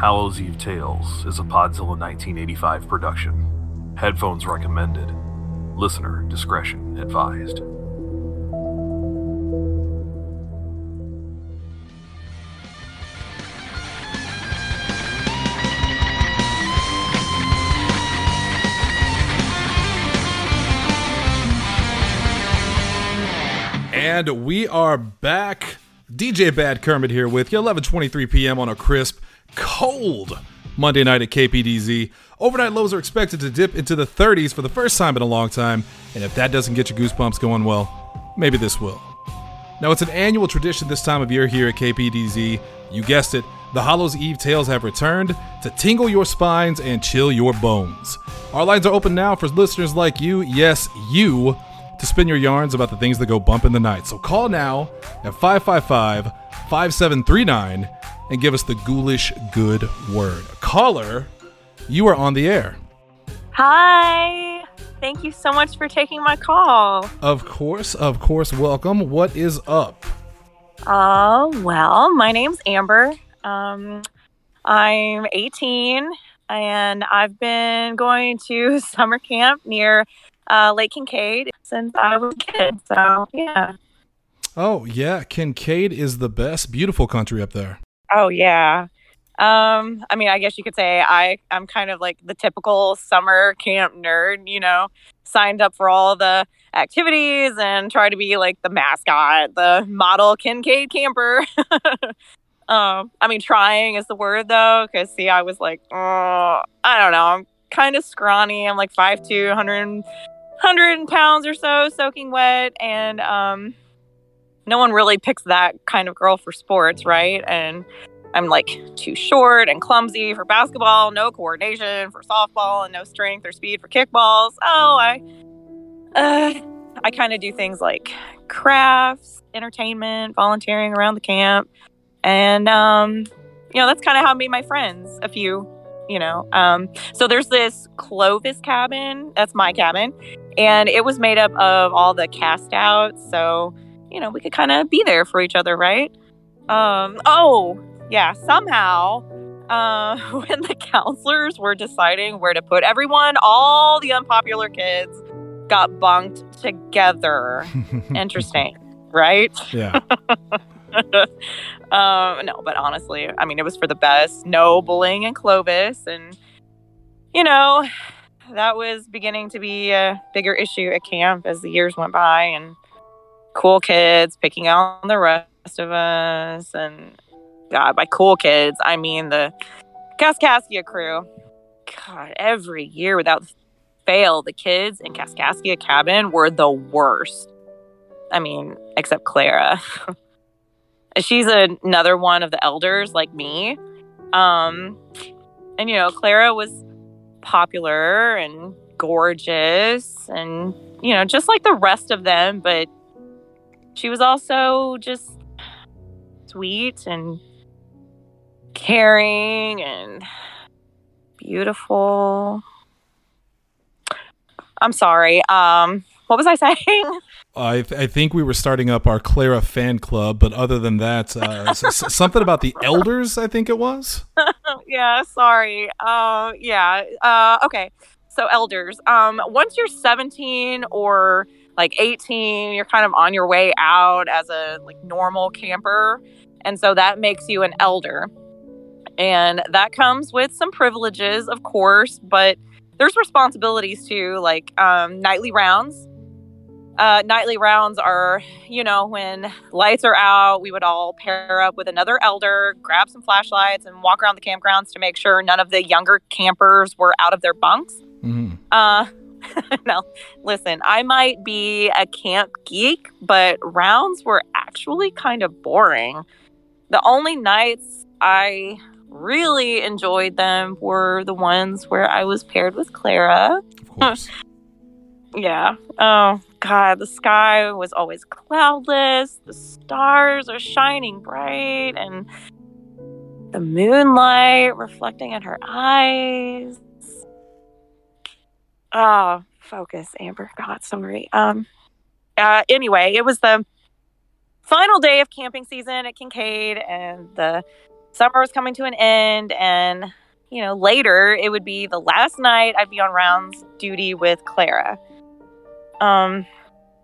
Hallows Eve Tales is a Podzilla 1985 production. Headphones recommended. Listener discretion advised. And we are back. DJ Bad Kermit here with you. 11:23 p.m. on a crisp, cold Monday night at KPDZ. Overnight lows are expected to dip into the 30s for the first time in a long time, and if that doesn't get your goosebumps going, well, maybe this will. Now, it's an annual tradition this time of year here at KPDZ. You guessed it, the Hallows Eve tales have returned to tingle your spines and chill your bones. Our lines are open now for listeners like you, yes, you, to spin your yarns about the things that go bump in the night. So call now at 555 5739 and give us the ghoulish good word. Caller, you are on the air. Hi. Thank you so much for taking my call. Of course, of course, welcome. What is up? Oh, well, my name's Amber. Um, I'm 18 and I've been going to summer camp near uh, Lake Kincaid since I was a kid. So, yeah. Oh, yeah. Kincaid is the best. Beautiful country up there. Oh, yeah. Um, I mean, I guess you could say I, I'm kind of like the typical summer camp nerd, you know, signed up for all the activities and try to be like the mascot, the model Kincaid camper. um, I mean, trying is the word though, because see, I was like, oh, I don't know, I'm kind of scrawny. I'm like 5'2, 100, 100 pounds or so, soaking wet. And um, no one really picks that kind of girl for sports, right? And I'm like too short and clumsy for basketball, no coordination for softball, and no strength or speed for kickballs. Oh, I, uh, I kind of do things like crafts, entertainment, volunteering around the camp, and um, you know that's kind of how I made my friends. A few, you know. Um, so there's this Clovis cabin. That's my cabin, and it was made up of all the cast outs. So you know we could kind of be there for each other, right? Um, oh, yeah, somehow, uh, when the counselors were deciding where to put everyone, all the unpopular kids got bunked together. Interesting, right? Yeah. um, no, but honestly, I mean, it was for the best. No bullying in Clovis. And, you know, that was beginning to be a bigger issue at camp as the years went by. And cool kids picking on the rest of us. And God, by cool kids, I mean the Kaskaskia crew. God, every year without fail, the kids in Kaskaskia cabin were the worst. I mean, except Clara. She's another one of the elders like me. Um, and you know, Clara was popular and gorgeous and you know, just like the rest of them, but she was also just sweet and caring and beautiful. I'm sorry. Um, what was I saying? I, th- I think we were starting up our Clara fan club, but other than that, uh, s- something about the elders, I think it was. yeah, sorry. Uh, yeah. Uh, okay. So elders. Um, once you're 17 or like 18, you're kind of on your way out as a like normal camper, and so that makes you an elder. And that comes with some privileges, of course, but there's responsibilities too, like um, nightly rounds. Uh, nightly rounds are, you know, when lights are out, we would all pair up with another elder, grab some flashlights, and walk around the campgrounds to make sure none of the younger campers were out of their bunks. Mm-hmm. Uh, now, listen, I might be a camp geek, but rounds were actually kind of boring. The only nights I really enjoyed them were the ones where I was paired with Clara. Of course. Yeah. Oh, God. The sky was always cloudless. The stars are shining bright, and the moonlight reflecting in her eyes. Oh, focus, Amber. God, sorry. Um. Uh. Anyway, it was the final day of camping season at Kincaid, and the summer was coming to an end, and you know, later it would be the last night I'd be on rounds duty with Clara. Um,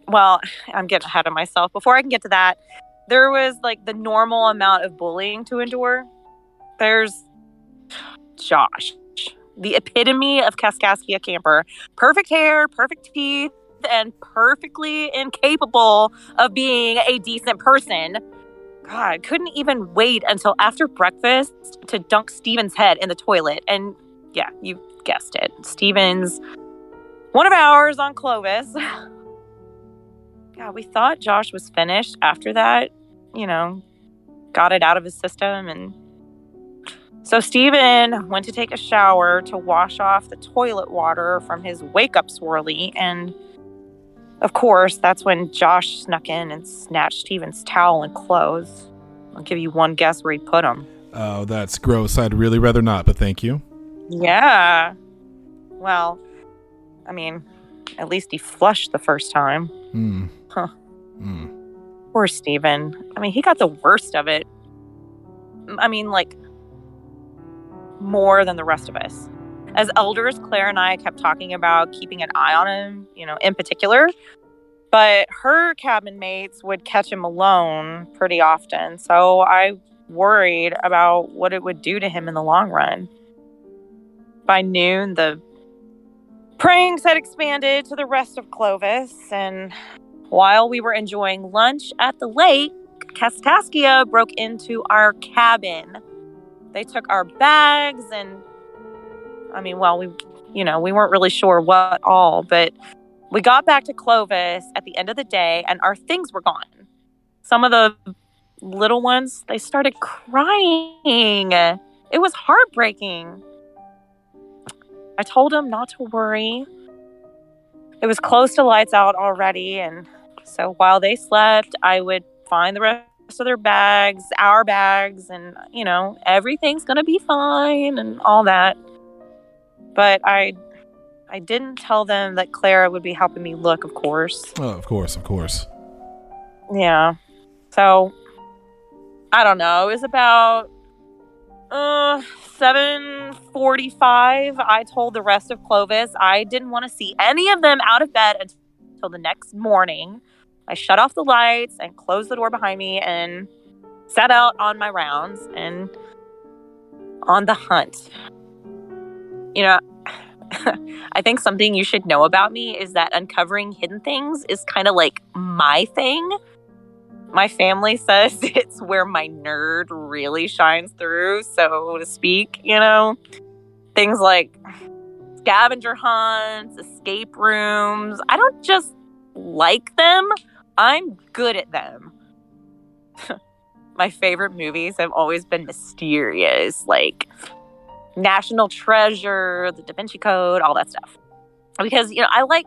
well, I'm getting ahead of myself. Before I can get to that, there was like the normal amount of bullying to endure. There's Josh, the epitome of Kaskaskia camper. Perfect hair, perfect teeth, and perfectly incapable of being a decent person. God, couldn't even wait until after breakfast to dunk Steven's head in the toilet. And yeah, you guessed it. Steven's one of ours on Clovis. yeah, we thought Josh was finished after that, you know, got it out of his system. And so Steven went to take a shower to wash off the toilet water from his wake up swirly. And of course, that's when Josh snuck in and snatched Steven's towel and clothes. I'll give you one guess where he put them. Oh, that's gross. I'd really rather not, but thank you. Yeah. Well, I mean, at least he flushed the first time. Hmm. Huh. Hmm. Poor Steven. I mean, he got the worst of it. I mean, like, more than the rest of us. As elders, Claire and I kept talking about keeping an eye on him, you know, in particular. But her cabin mates would catch him alone pretty often. So I worried about what it would do to him in the long run. By noon, the pranks had expanded to the rest of Clovis, and while we were enjoying lunch at the lake, Kaskaskia broke into our cabin. They took our bags and I mean, well, we you know, we weren't really sure what all, but we got back to Clovis at the end of the day and our things were gone. Some of the little ones, they started crying. It was heartbreaking. I told them not to worry. It was close to lights out already and so while they slept, I would find the rest of their bags, our bags, and you know, everything's gonna be fine and all that. But I I didn't tell them that Clara would be helping me look, of course. Oh, of course, of course. Yeah. So I don't know. It was about uh 7:45. I told the rest of Clovis I didn't want to see any of them out of bed until the next morning. I shut off the lights and closed the door behind me and set out on my rounds and on the hunt. You know, I think something you should know about me is that uncovering hidden things is kind of like my thing. My family says it's where my nerd really shines through, so to speak, you know? Things like scavenger hunts, escape rooms. I don't just like them, I'm good at them. My favorite movies have always been mysterious, like National Treasure, The Da Vinci Code, all that stuff. Because, you know, I like,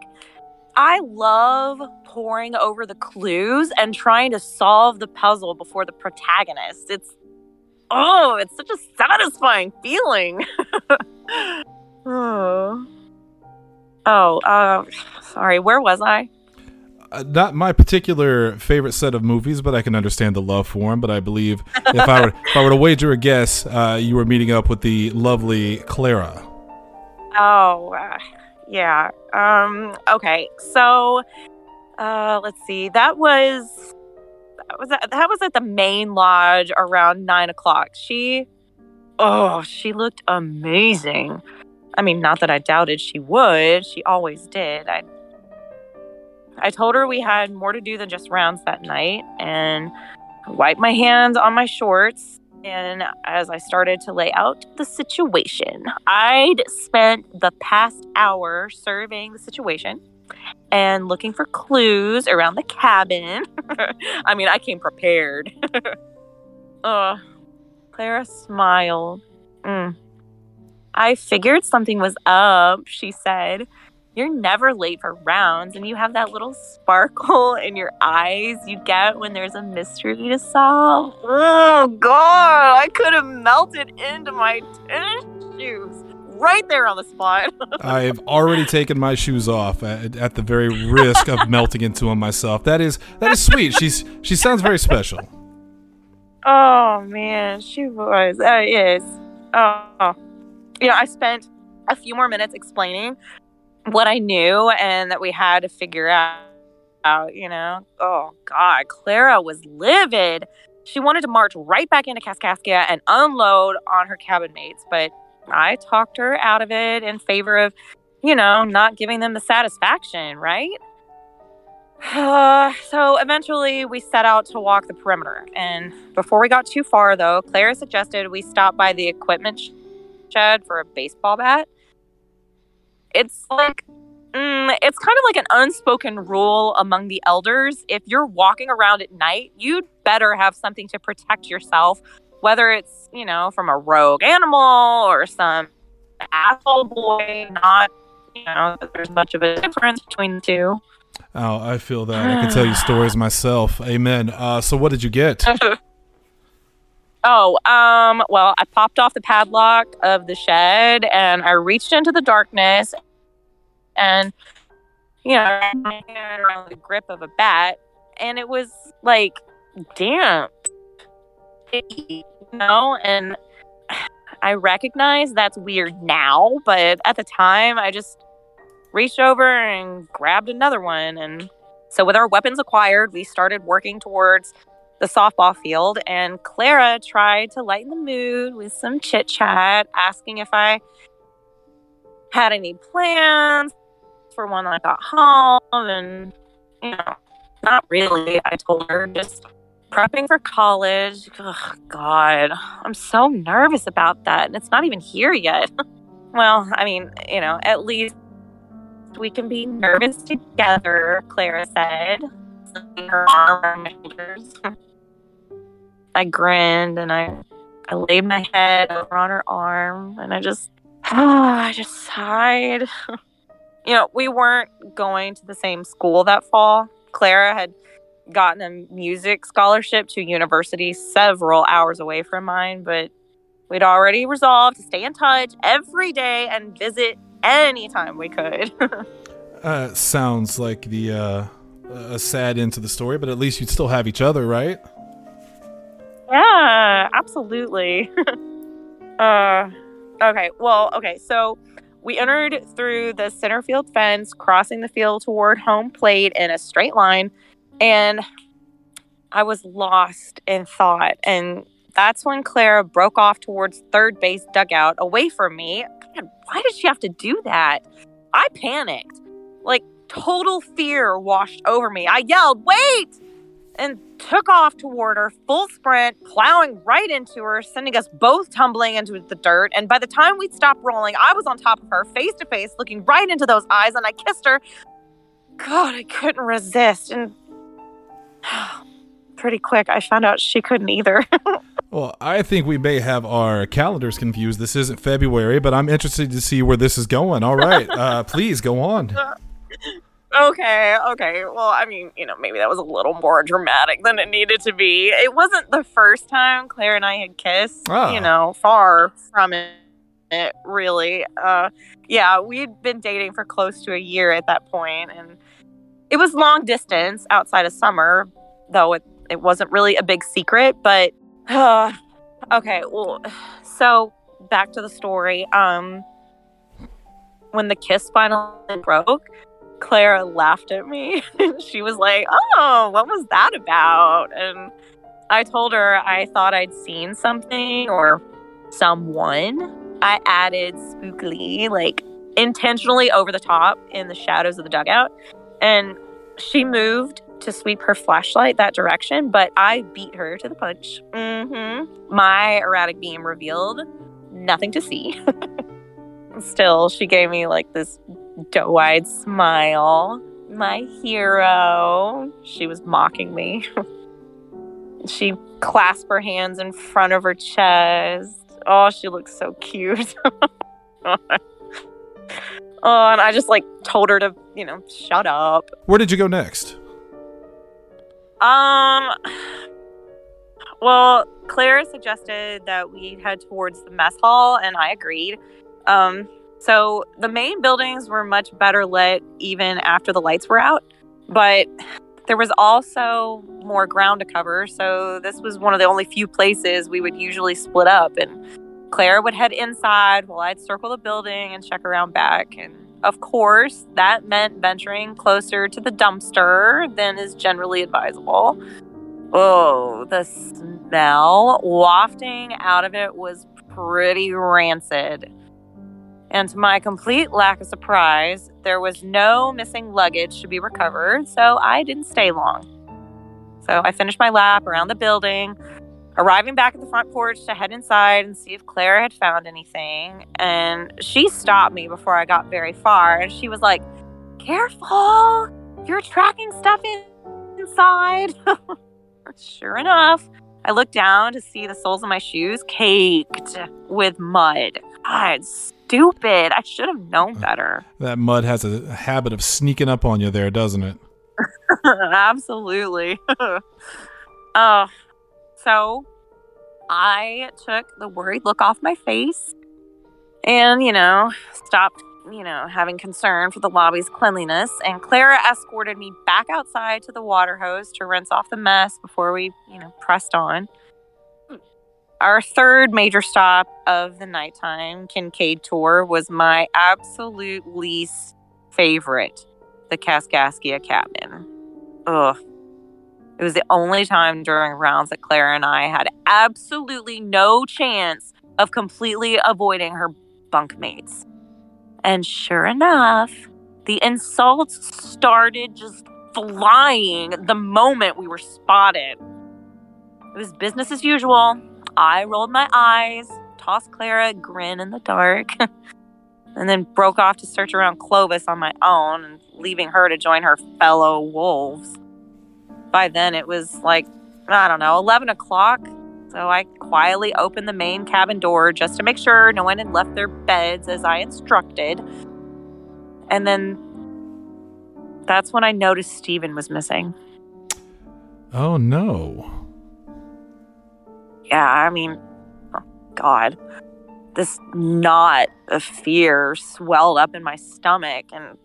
I love poring over the clues and trying to solve the puzzle before the protagonist. It's, oh, it's such a satisfying feeling. oh. Oh, uh, sorry, where was I? Uh, not my particular favorite set of movies, but I can understand the love for them. But I believe if I were if I were to wager a guess, uh, you were meeting up with the lovely Clara. Oh, uh, yeah. Um. Okay. So, uh, let's see. That was that was at, that was at the main lodge around nine o'clock. She, oh, she looked amazing. I mean, not that I doubted she would. She always did. I I told her we had more to do than just rounds that night and wiped my hands on my shorts. And as I started to lay out the situation, I'd spent the past hour surveying the situation and looking for clues around the cabin. I mean, I came prepared. uh, Clara smiled. Mm. I figured something was up, she said you're never late for rounds and you have that little sparkle in your eyes you get when there's a mystery to solve. Oh god, I could have melted into my tennis shoes right there on the spot. I've already taken my shoes off at, at the very risk of melting into them myself. That is that is sweet. She's she sounds very special. Oh man, she was. That is. Oh, oh. you know, I spent a few more minutes explaining what I knew and that we had to figure out. You know. Oh God, Clara was livid. She wanted to march right back into Kaskaskia and unload on her cabin mates, but I talked her out of it in favor of, you know, not giving them the satisfaction, right? Uh, so eventually we set out to walk the perimeter. And before we got too far, though, Clara suggested we stop by the equipment shed for a baseball bat. It's like, mm, it's kind of like an unspoken rule among the elders. If you're walking around at night, you'd better have something to protect yourself, whether it's, you know, from a rogue animal or some asshole boy, not, you know, there's much of a difference between the two. Oh, I feel that. I can tell you stories myself. Amen. Uh, so, what did you get? oh, um, well, I popped off the padlock of the shed and I reached into the darkness and, you know, around the grip of a bat, and it was like damp, you know, and I recognize that's weird now, but at the time, I just reached over and grabbed another one. And so, with our weapons acquired, we started working towards the softball field. And Clara tried to lighten the mood with some chit chat, asking if I had any plans for when I got home. And, you know, not really. I told her just prepping for college. Oh, God, I'm so nervous about that. And it's not even here yet. well, I mean, you know, at least we can be nervous together, Clara said, her arm my shoulders. I grinned and I, I laid my head over on her arm and I just, oh, I just sighed. you know, we weren't going to the same school that fall. Clara had gotten a music scholarship to university several hours away from mine, but we'd already resolved to stay in touch every day and visit anytime we could. uh, sounds like the uh, a sad end to the story, but at least you'd still have each other, right? Yeah, absolutely. uh, okay, well, okay, so we entered through the center field fence, crossing the field toward home plate in a straight line, and I was lost in thought. And that's when Clara broke off towards third base dugout away from me man, why did she have to do that? I panicked. Like, total fear washed over me. I yelled, wait! And took off toward her full sprint, plowing right into her, sending us both tumbling into the dirt. And by the time we'd stopped rolling, I was on top of her, face to face, looking right into those eyes, and I kissed her. God, I couldn't resist. And pretty quick, I found out she couldn't either. Well, I think we may have our calendars confused. This isn't February, but I'm interested to see where this is going. All right, uh, please go on. Okay, okay. Well, I mean, you know, maybe that was a little more dramatic than it needed to be. It wasn't the first time Claire and I had kissed. Oh. You know, far from it. It really, uh, yeah, we'd been dating for close to a year at that point, and it was long distance outside of summer, though it it wasn't really a big secret. But uh, okay, well, so back to the story. Um, when the kiss finally broke, Clara laughed at me. she was like, "Oh, what was that about?" And I told her I thought I'd seen something or someone. I added spookily, like intentionally over the top in the shadows of the dugout. And she moved to sweep her flashlight that direction, but I beat her to the punch. Mm-hmm. My erratic beam revealed nothing to see. Still, she gave me like this eyed smile. My hero. She was mocking me. she clasped her hands in front of her chest. Oh, she looks so cute. oh, and I just like told her to, you know, shut up. Where did you go next? Um. Well, Claire suggested that we head towards the mess hall, and I agreed. Um. So the main buildings were much better lit even after the lights were out, but There was also more ground to cover, so this was one of the only few places we would usually split up. And Claire would head inside while I'd circle the building and check around back. And of course, that meant venturing closer to the dumpster than is generally advisable. Oh, the smell wafting out of it was pretty rancid. And to my complete lack of surprise, there was no missing luggage to be recovered, so I didn't stay long. So I finished my lap around the building, arriving back at the front porch to head inside and see if Clara had found anything. And she stopped me before I got very far, and she was like, Careful! You're tracking stuff in- inside. sure enough, I looked down to see the soles of my shoes caked with mud. God, stupid. I should have known better. That mud has a habit of sneaking up on you there, doesn't it? Absolutely. uh, so I took the worried look off my face and, you know, stopped, you know, having concern for the lobby's cleanliness. And Clara escorted me back outside to the water hose to rinse off the mess before we, you know, pressed on. Our third major stop of the nighttime Kincaid tour was my absolute least favorite, the Kaskaskia cabin. Ugh. It was the only time during rounds that Clara and I had absolutely no chance of completely avoiding her bunkmates. And sure enough, the insults started just flying the moment we were spotted. It was business as usual. I rolled my eyes, tossed Clara a grin in the dark, and then broke off to search around Clovis on my own and leaving her to join her fellow wolves. By then, it was like, I don't know, 11 o'clock. So I quietly opened the main cabin door just to make sure no one had left their beds as I instructed. And then that's when I noticed Stephen was missing. Oh no. Yeah, I mean, oh God, this knot of fear swelled up in my stomach, and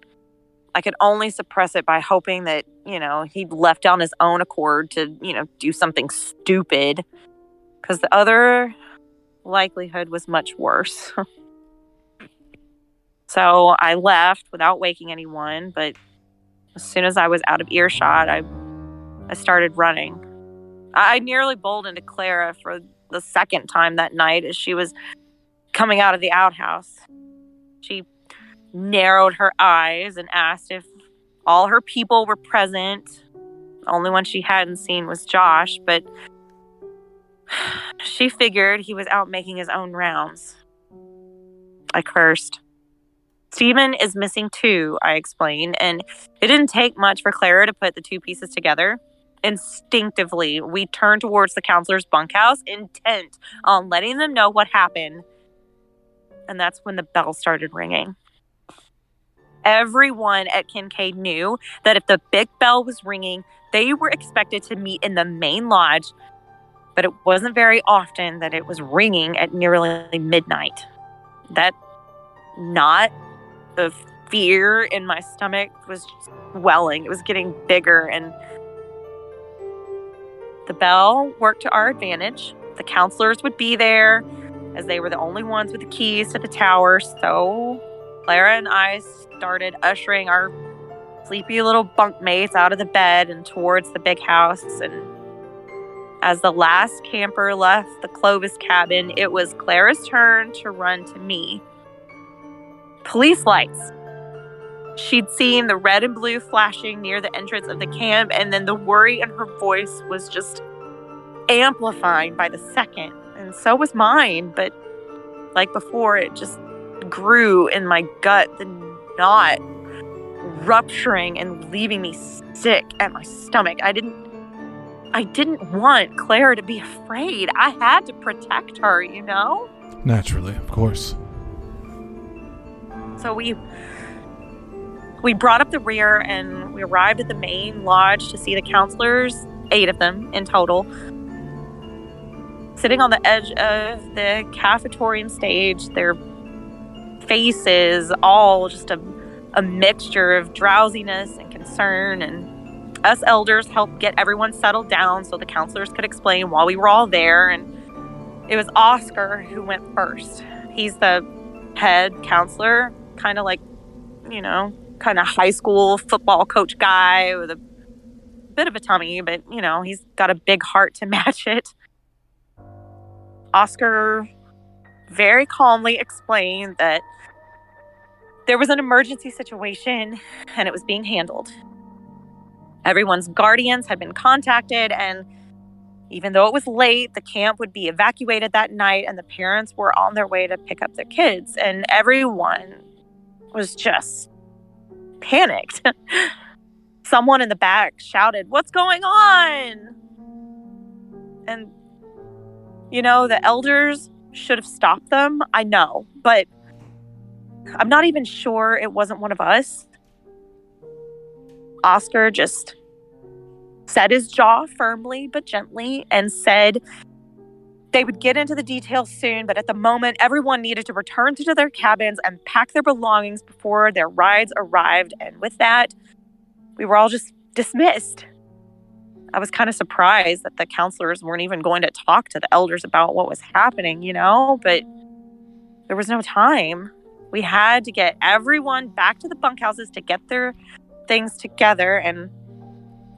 I could only suppress it by hoping that, you know, he'd left on his own accord to, you know, do something stupid. Because the other likelihood was much worse. so I left without waking anyone, but as soon as I was out of earshot, I, I started running. I nearly bowled into Clara for the second time that night as she was coming out of the outhouse. She narrowed her eyes and asked if all her people were present. The only one she hadn't seen was Josh, but she figured he was out making his own rounds. I cursed. Stephen is missing too, I explained, and it didn't take much for Clara to put the two pieces together. Instinctively, we turned towards the counselor's bunkhouse, intent on letting them know what happened. And that's when the bell started ringing. Everyone at Kincaid knew that if the big bell was ringing, they were expected to meet in the main lodge, but it wasn't very often that it was ringing at nearly midnight. That knot of fear in my stomach was swelling. It was getting bigger and the bell worked to our advantage. The counselors would be there as they were the only ones with the keys to the tower. So Clara and I started ushering our sleepy little bunkmates out of the bed and towards the big house. And as the last camper left the Clovis cabin, it was Clara's turn to run to me. Police lights. She'd seen the red and blue flashing near the entrance of the camp, and then the worry in her voice was just amplifying by the second. And so was mine, but like before, it just grew in my gut, the knot rupturing and leaving me sick at my stomach. I didn't I didn't want Claire to be afraid. I had to protect her, you know? Naturally, of course. So we we brought up the rear and we arrived at the main lodge to see the counselors, eight of them in total, sitting on the edge of the cafetorium stage, their faces all just a, a mixture of drowsiness and concern. And us elders helped get everyone settled down so the counselors could explain while we were all there. And it was Oscar who went first. He's the head counselor, kind of like, you know, kind of high school football coach guy with a bit of a tummy, but, you know, he's got a big heart to match it. Oscar very calmly explained that there was an emergency situation and it was being handled. Everyone's guardians had been contacted, and even though it was late, the camp would be evacuated that night, and the parents were on their way to pick up their kids. And everyone was just panicked. Someone in the back shouted, What's going on? And, you know, the elders should have stopped them. I know, but I'm not even sure it wasn't one of us. Oscar just set his jaw firmly but gently and said they would get into the details soon, but at the moment, everyone needed to return to their cabins and pack their belongings before their rides arrived. And with that, we were all just dismissed. I was kind of surprised that the counselors weren't even going to talk to the elders about what was happening, you know, but there was no time. We had to get everyone back to the bunkhouses to get their things together, and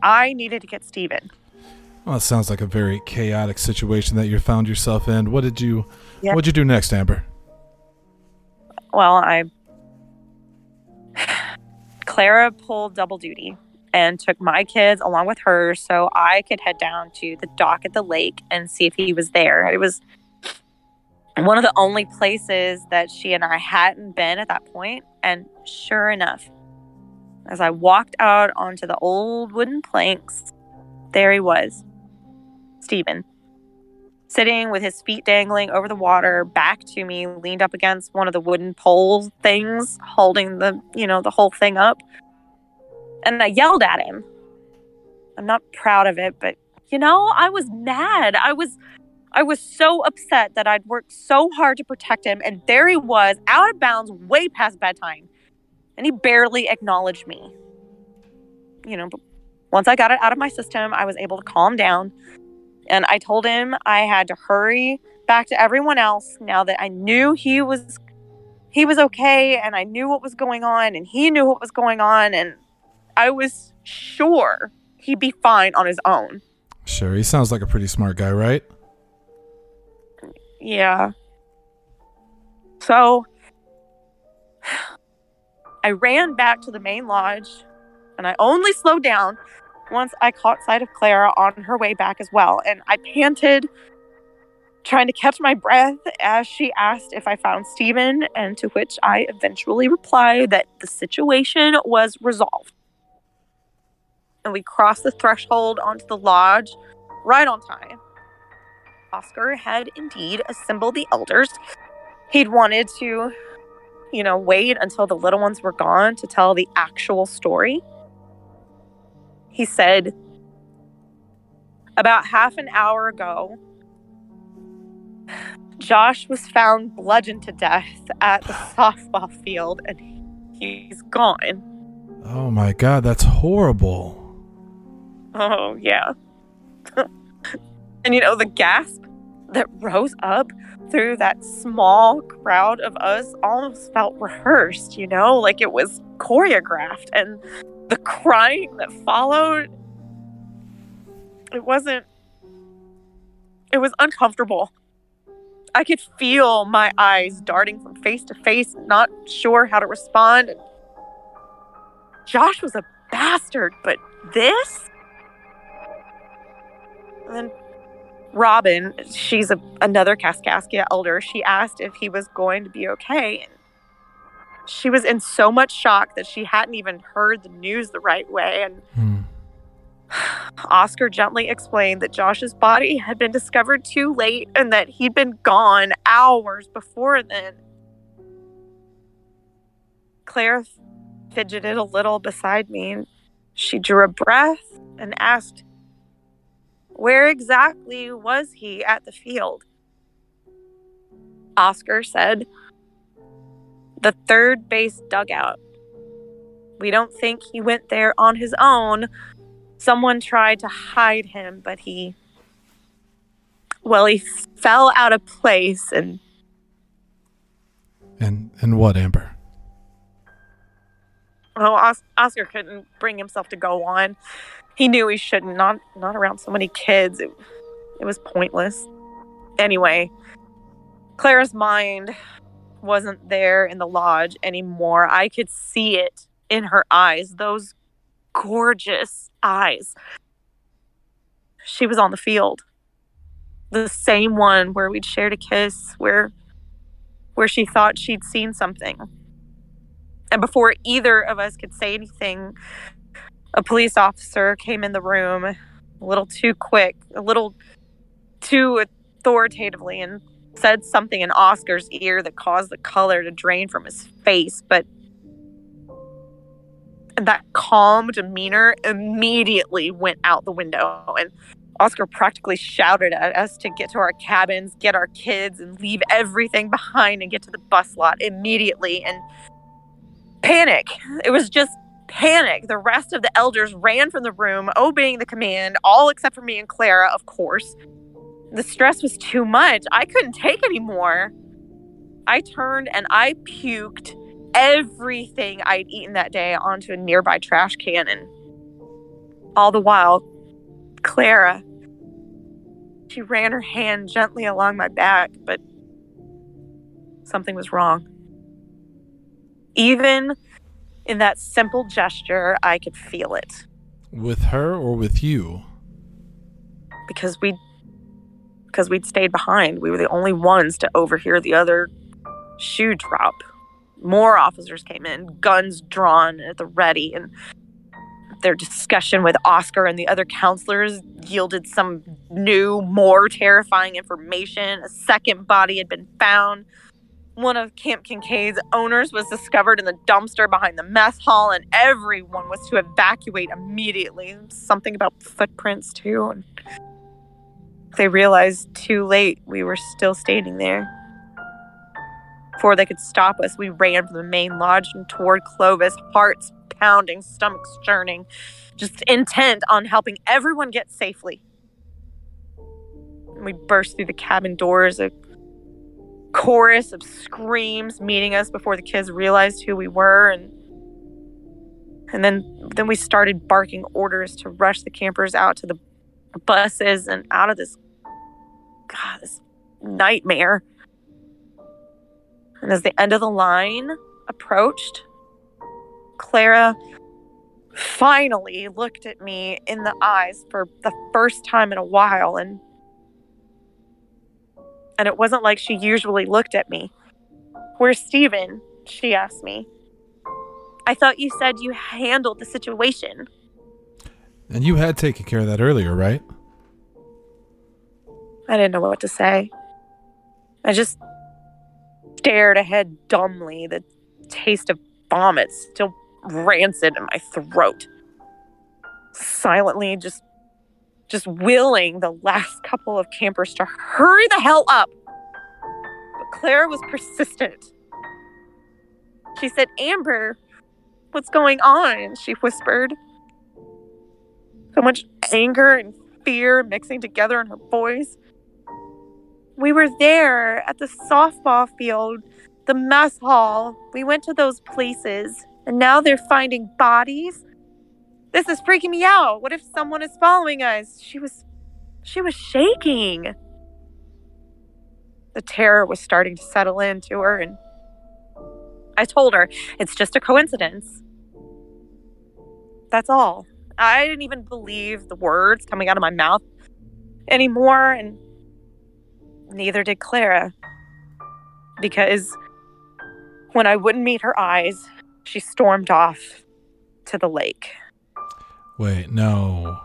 I needed to get Steven. Well, it sounds like a very chaotic situation that you found yourself in. What did you Yeah. What did you do next, Amber? Well, I. Clara pulled double duty and took my kids along with her so I could head down to the dock at the lake and see if he was there. It was one of the only places that she and I hadn't been at that point. point, and sure enough, as I walked out onto the old wooden planks, there he was, Stephen, sitting with his feet dangling over the water, back to me, leaned up against one of the wooden pole things, holding the, you know, the whole thing up. And I yelled at him. I'm not proud of it, but you know, I was mad. I was I was so upset that I'd worked so hard to protect him and there he was, out of bounds, way past bedtime. And he barely acknowledged me. You know, but once I got it out of my system, I was able to calm down. And I told him I had to hurry back to everyone else now that I knew he was he was okay and I knew what was going on and he knew what was going on and I was sure he'd be fine on his own. Sure, he sounds like a pretty smart guy, right? Yeah. So I ran back to the main lodge and I only slowed down once I caught sight of Clara on her way back as well. And I panted, trying to catch my breath as she asked if I found Stephen, and to which I eventually replied that the situation was resolved. And we crossed the threshold onto the lodge right on time. Oscar had indeed assembled the elders. He'd wanted to, you know, wait until the little ones were gone to tell the actual story. He said, About half an hour ago, Josh was found bludgeoned to death at the softball field and he's gone. Oh my god, that's horrible. Oh, yeah. and you know, the gasp that rose up through that small crowd of us almost felt rehearsed, you know, like it was choreographed. And the crying that followed, it wasn't, it was uncomfortable. I could feel my eyes darting from face to face, not sure how to respond. Josh was a bastard, but this? And then Robin, she's a, another Kaskaskia elder, she asked if he was going to be okay. She was in so much shock that she hadn't even heard the news the right way. And Hmm. Oscar gently explained that Josh's body had been discovered too late and that he'd been gone hours before then. Claire fidgeted a little beside me she drew a breath and asked, Where exactly was he at the field? Oscar said, The third base dugout. We don't think he went there on his own someone tried to hide him, but he, well, he fell out of place and And and what, Amber? Oh, Os- Oscar couldn't bring himself to go on. He knew he shouldn't. Not not around so many kids. It, it was pointless. Anyway, Clara's mind wasn't there in the lodge anymore. I could see it in her eyes. Those gorgeous eyes. She was on the field. The same one where we'd shared a kiss, where where she thought she'd seen something. And before either of us could say anything, a police officer came in the room a little too quick, a little too authoritatively, and said something in Oscar's ear that caused the color to drain from his face. But that calm demeanor immediately went out the window. And Oscar practically shouted at us to get to our cabins, get our kids, and leave everything behind and get to the bus lot immediately. And panic. It was just panic. The rest of the elders ran from the room, obeying the command, all except for me and Clara, of course. The stress was too much. I couldn't take anymore. I turned and I puked everything I'd eaten that day onto a nearby trash can. And all the while, Clara, she ran her hand gently along my back, but something was wrong. Even in that simple gesture, I could feel it With her or with you? because we because we'd stayed behind. We were the only ones to overhear the other shoe drop. More officers came in, guns drawn at the ready, and their discussion with Oscar and the other counselors yielded some new, more terrifying information. A second body had been found. One of Camp Kincaid's owners was discovered in the dumpster behind the mess hall, and everyone was to evacuate immediately. Something about footprints, too. They realized too late we were still standing there. Before they could stop us, we ran from the main lodge and toward Clovis, hearts pounding, stomachs churning, just intent on helping everyone get safely. And We burst through the cabin doors, a chorus of screams meeting us before the kids realized who we were and and then then we started barking orders to rush the campers out to the buses and out of this god this nightmare. And as the end of the line approached clara finally looked at me in the eyes for the first time in a while and and it wasn't like she usually looked at me. Where's steven? she asked me. I thought you said you handled the situation. And you had taken care of that earlier, right? I didn't know what to say. I just stared ahead dumbly, the taste of vomit still rancid in my throat. Silently just just willing the last couple of campers to hurry the hell up. But Claire was persistent. She said, Amber, what's going on? She whispered. So much anger and fear mixing together in her voice. We were there at the softball field, the mess hall. We went to those places, and now they're finding bodies. This is freaking me out. What if someone is following us? She was she was shaking. The terror was starting to settle into her and I told her it's just a coincidence. That's all. I didn't even believe the words coming out of my mouth anymore, and neither did Clara. Because when I wouldn't meet her eyes, she stormed off to the lake. Wait, no.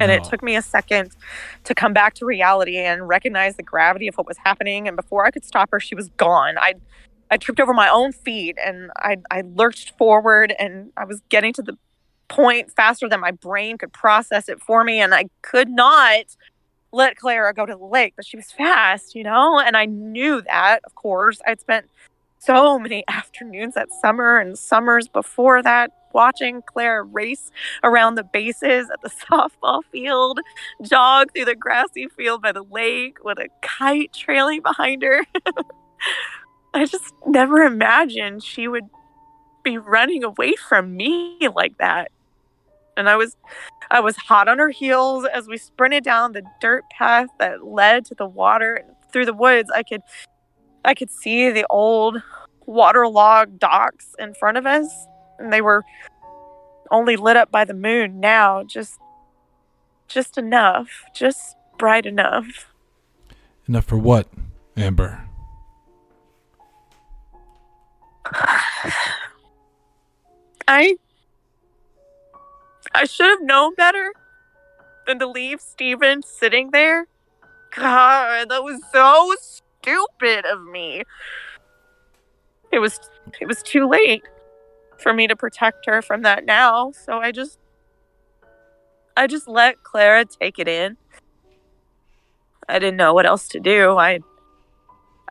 And it took me a second to come back to reality and recognize the gravity of what was happening. And before I could stop her, she was gone. I I tripped over my own feet and I, I lurched forward and I was getting to the point faster than my brain could process it for me. And I could not let Clara go to the lake, but she was fast, you know? And I knew that, of course. I'd spent so many afternoons that summer and summers before that watching Clara race around the bases at the softball field, jog through the grassy field by the lake with a kite trailing behind her. I just never imagined she would be running away from me like that. And I was I was hot on her heels as we sprinted down the dirt path that led to the water. Through the woods. I could I could see the old waterlogged docks in front of us and they were only lit up by the moon now. Just just enough just bright enough. Enough for what amber? I i should have known better than to leave steven sitting there god that was so stupid of me it was it was too late for me to protect her from that now. So I just I just let Clara take it in. I didn't know what else to do. I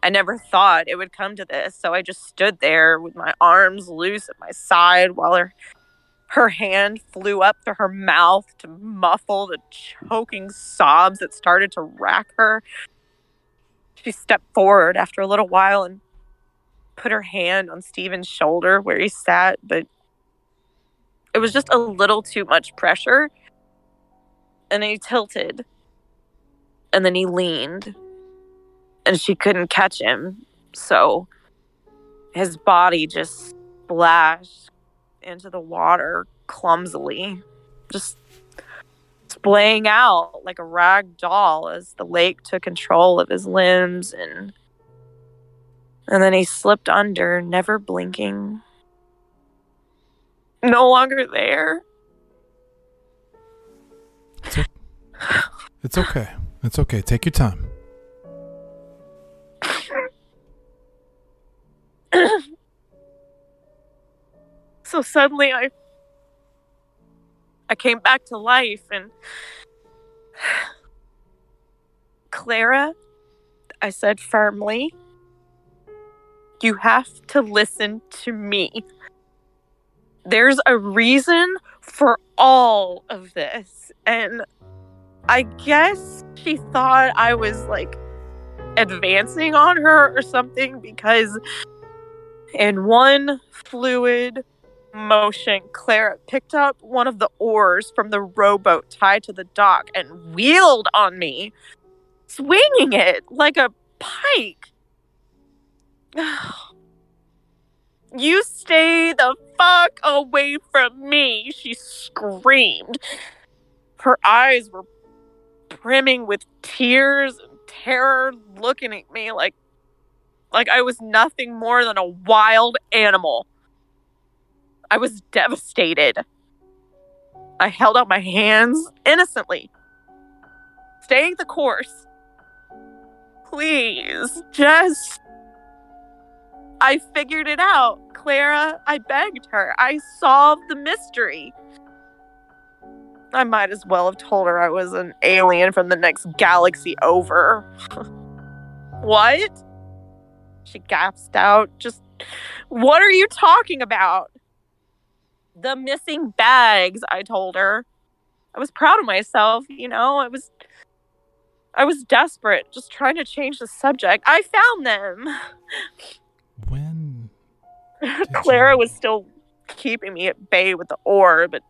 I never thought it would come to this, so I just stood there with my arms loose at my side while her her hand flew up to her mouth to muffle the choking sobs that started to rack her. She stepped forward after a little while and put her hand on Steven's shoulder where he sat, but it was just a little too much pressure. And he tilted. And then he leaned. And she couldn't catch him. So his body just splashed into the water clumsily, just splaying out like a rag doll as the lake took control of his limbs and and then he slipped under, never blinking. No longer there. It's, o- it's okay. It's okay. Take your time. so suddenly I I came back to life and Clara, I said firmly, you have to listen to me. There's a reason for all of this. And I guess she thought I was like advancing on her or something because in one fluid motion, Clara picked up one of the oars from the rowboat tied to the dock and wheeled on me, swinging it like a pike. You stay the fuck away from me, she screamed. Her eyes were brimming with tears and terror, looking at me like like I was nothing more than a wild animal. I was devastated. I held out my hands innocently, staying the course. Please, just I figured it out. Clara, I begged her. I solved the mystery. I might as well have told her I was an alien from the next galaxy over. what? She gasped out. Just, what are you talking about? The missing bags, I told her. I was proud of myself, you know, I was I was desperate, just trying to change the subject. I found them. When? Clara you... was still keeping me at bay with the oar, but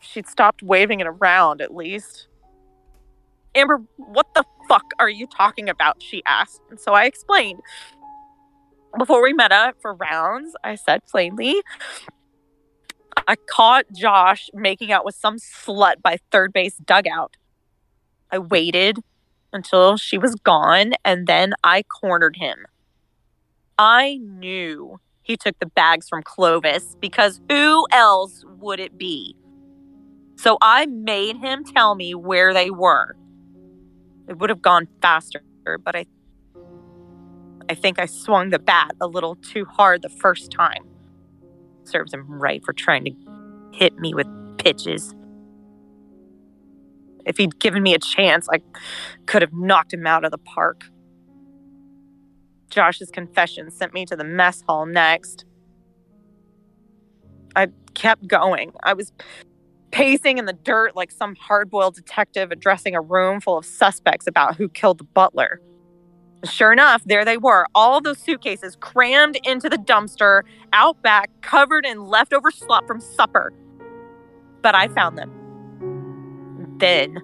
she'd stopped waving it around at least. Amber, what the fuck are you talking about? She asked. And so I explained. Before we met up for rounds, I said plainly, I caught Josh making out with some slut by third base dugout. I waited until she was gone and then I cornered him. I knew he took the bags from Clovis because who else would it be? So I made him tell me where they were. It would have gone faster, but I I think I swung the bat a little too hard the first time. Serves him right for trying to hit me with pitches. If he'd given me a chance, I could have knocked him out of the park. Josh's confession sent me to the mess hall next. I kept going. I was pacing in the dirt like some hard boiled detective addressing a room full of suspects about who killed the butler. Sure enough, there they were, all those suitcases crammed into the dumpster out back, covered in leftover slop from supper. But I found them. Then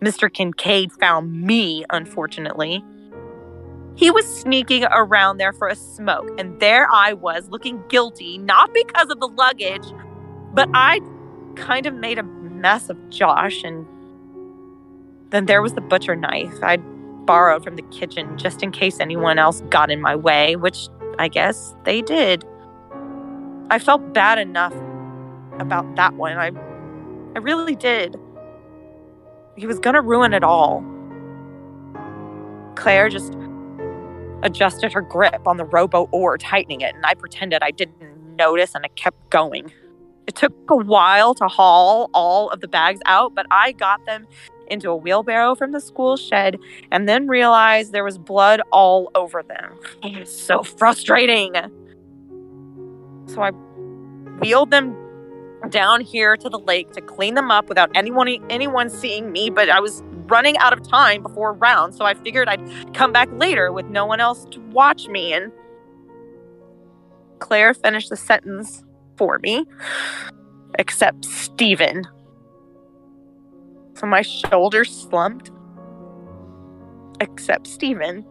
Mr. Kincaid found me, unfortunately. He was sneaking around there for a smoke, and there I was looking guilty, not because of the luggage, but I kind of made a mess of Josh. And then there was the butcher knife I'd borrowed from the kitchen just in case anyone else got in my way, which I guess they did. I felt bad enough about that one. I I really did. He was gonna ruin it all. Claire just adjusted her grip on the rowboat oar, tightening it, and I pretended I didn't notice and I kept going. It took a while to haul all of the bags out, but I got them into a wheelbarrow from the school shed and then realized there was blood all over them. It was so frustrating. So I wheeled them down here to the lake to clean them up without anyone anyone seeing me, but I was running out of time before round, so I figured I'd come back later with no one else to watch me and Claire finished the sentence for me, except Stephen. So my shoulders slumped, except Stephen.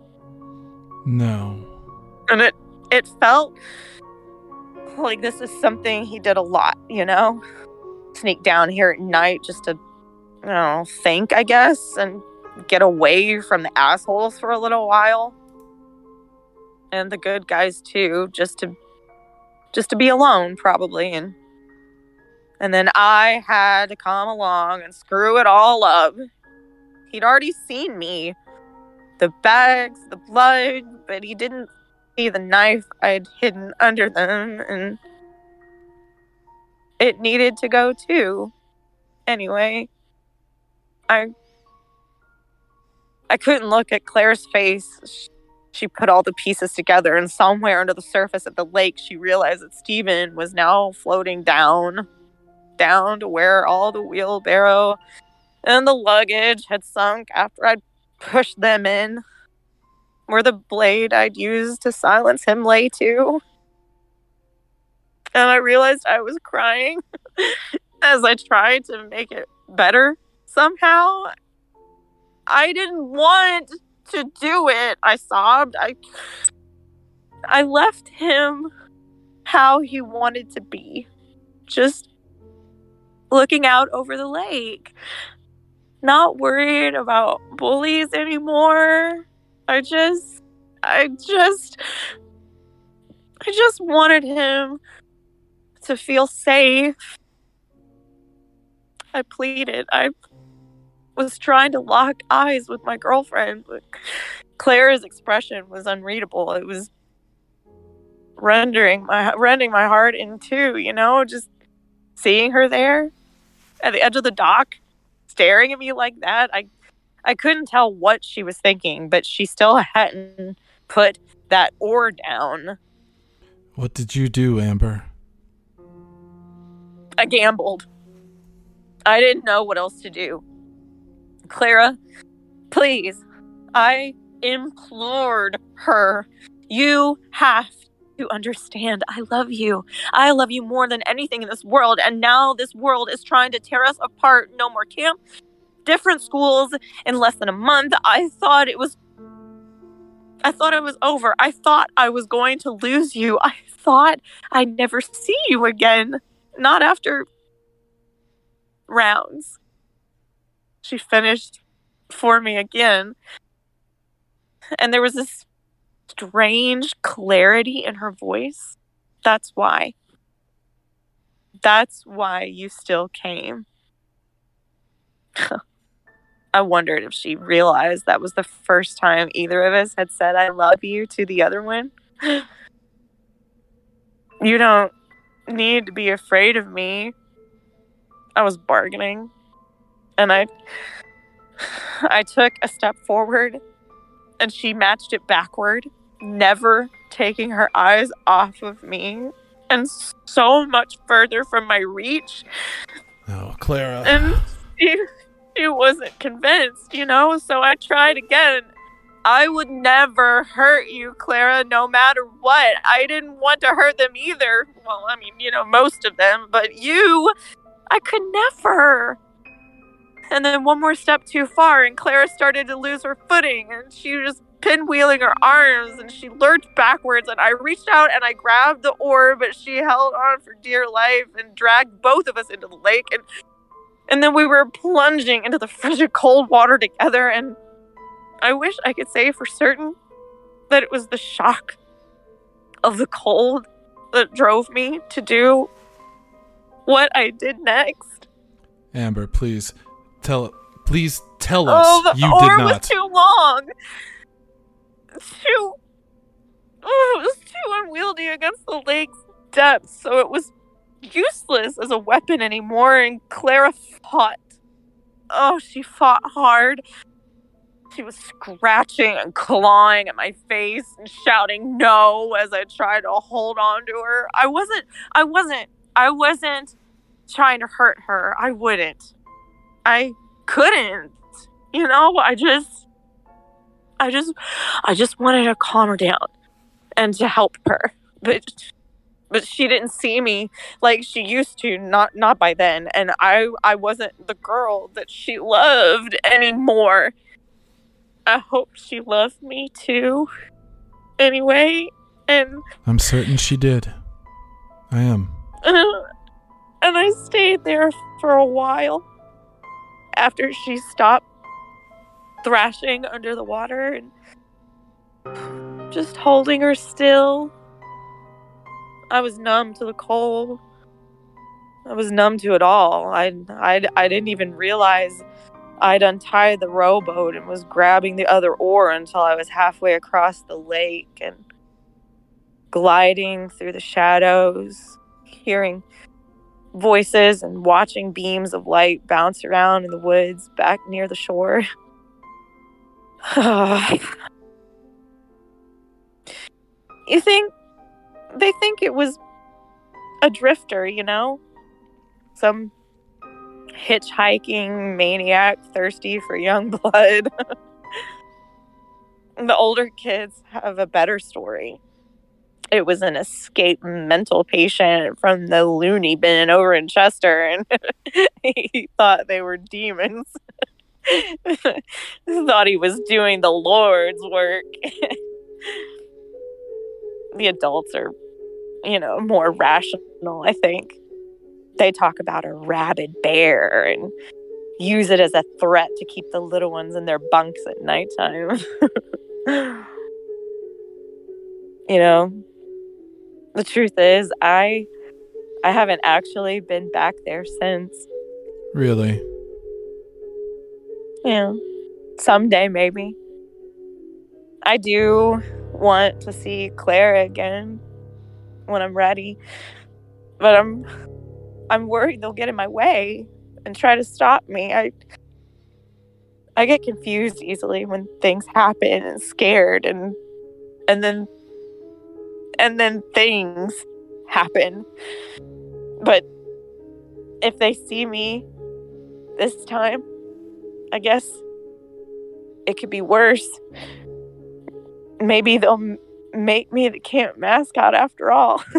No. And it it felt like this is something he did a lot, you know? Sneak down here at night just to, you know, think, I guess, and get away from the assholes for a little while. And the good guys too, just to just to be alone probably and and then I had to come along and screw it all up. He'd already seen me. The bags, the blood, but he didn't see the knife I'd hidden under them, and it needed to go too. Anyway, I I couldn't look at Claire's face. She put all the pieces together, and somewhere under the surface of the lake, she realized that Stephen was now floating down, down to where all the wheelbarrow and the luggage had sunk after I'd pushed them in where the blade I'd used to silence him lay too. And I realized I was crying as I tried to make it better somehow. I didn't want to do it. I sobbed. I I left him how he wanted to be. Just looking out over the lake. Not worried about bullies anymore I just, I just, I just wanted him to feel safe. I pleaded. I was trying to lock eyes with my girlfriend, but Claire's expression was unreadable. It was rendering my rending my heart in two, you know, just seeing her there at the edge of the dock, staring at me like that. I I couldn't tell what she was thinking, but she still hadn't put that oar down. What did you do, Amber? I gambled. I didn't know what else to do. Clara, please, I implored her. You have to understand. I love you. I love you more than anything in this world. And now this world is trying to tear us apart. No more camp, different schools in less than a month. I thought it was I thought it was over. I thought I was going to lose you. I thought I'd never see you again. Not after rounds. She finished for me again. And there was this strange clarity in her voice. That's why. That's why you still came. I wondered if she realized that was the first time either of us had said I love you to the other one. you don't need to be afraid of me. I was bargaining. And I I took a step forward and she matched it backward, never taking her eyes off of me. and so much further from my reach. Oh, Clara. And she, she wasn't convinced, you know? So I tried again. I would never hurt you, Clara, no matter what. I didn't want to hurt them either. Well, I mean, you know, most of them, but you, I could never. And then one more step too far, and Clara started to lose her footing, and she was just pinwheeling her arms, and she lurched backwards. And I reached out and I grabbed the oar, but she held on for dear life and dragged both of us into the lake. And and then we were plunging into the frigid cold water together. And I wish I could say for certain that it was the shock of the cold that drove me to do what I did next. Amber, please tell please tell us Oh, the you did was too long. Too. Oh, it was too unwieldy against the lake's depths, so it was useless as a weapon anymore. And Clara fought. Oh, she fought hard. She was scratching and clawing at my face and shouting no as I tried to hold on to her. I wasn't. I wasn't. I wasn't trying to hurt her. I wouldn't. I couldn't. You know, I just I just I just wanted to calm her down and to help her. But but she didn't see me like she used to not not by then and I I wasn't the girl that she loved anymore. I hope she loved me too. Anyway, and I'm certain she did. I am. and I stayed there for a while after she stopped thrashing under the water and just holding her still. I was numb to the cold. I was numb to it all. I, I, I didn't even realize I'd untied the rowboat and was grabbing the other oar until I was halfway across the lake and gliding through the shadows, hearing voices and watching beams of light bounce around in the woods back near the shore. you think they think it was a drifter, you know? Some hitchhiking maniac thirsty for young blood. the older kids have a better story. It was an escaped mental patient from the loony bin over in Chester, and he thought they were demons. thought he was doing the Lord's work. the adults are, you know, more rational, I think. They talk about a rabid bear and use it as a threat to keep the little ones in their bunks at nighttime. you know, the truth is I I haven't actually been back there since. Really? Yeah. Someday maybe. I do want to see Clara again when I'm ready. But I'm I'm worried they'll get in my way and try to stop me. I I get confused easily when things happen and scared and and then and then things happen. But if they see me this time, I guess it could be worse. Maybe they'll make me the camp mascot after all.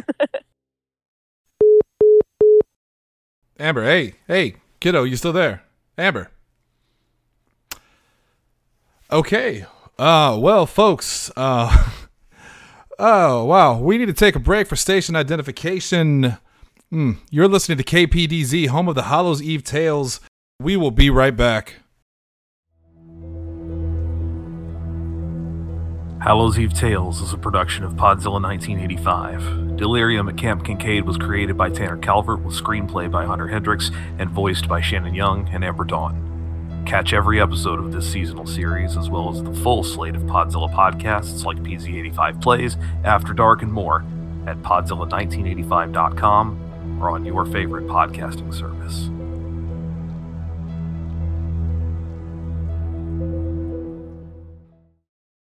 Amber, hey, hey, kiddo, you still there? Amber. Okay. Uh well, folks, uh Oh, wow. We need to take a break for station identification. Hmm. You're listening to KPDZ, home of the Hallows Eve Tales. We will be right back. Hallows Eve Tales is a production of Podzilla 1985. Delirium at Camp Kincaid was created by Tanner Calvert with screenplay by Hunter Hendricks and voiced by Shannon Young and Amber Dawn. Catch every episode of this seasonal series, as well as the full slate of Podzilla podcasts like PZ85 Plays, After Dark, and more at podzilla1985.com or on your favorite podcasting service.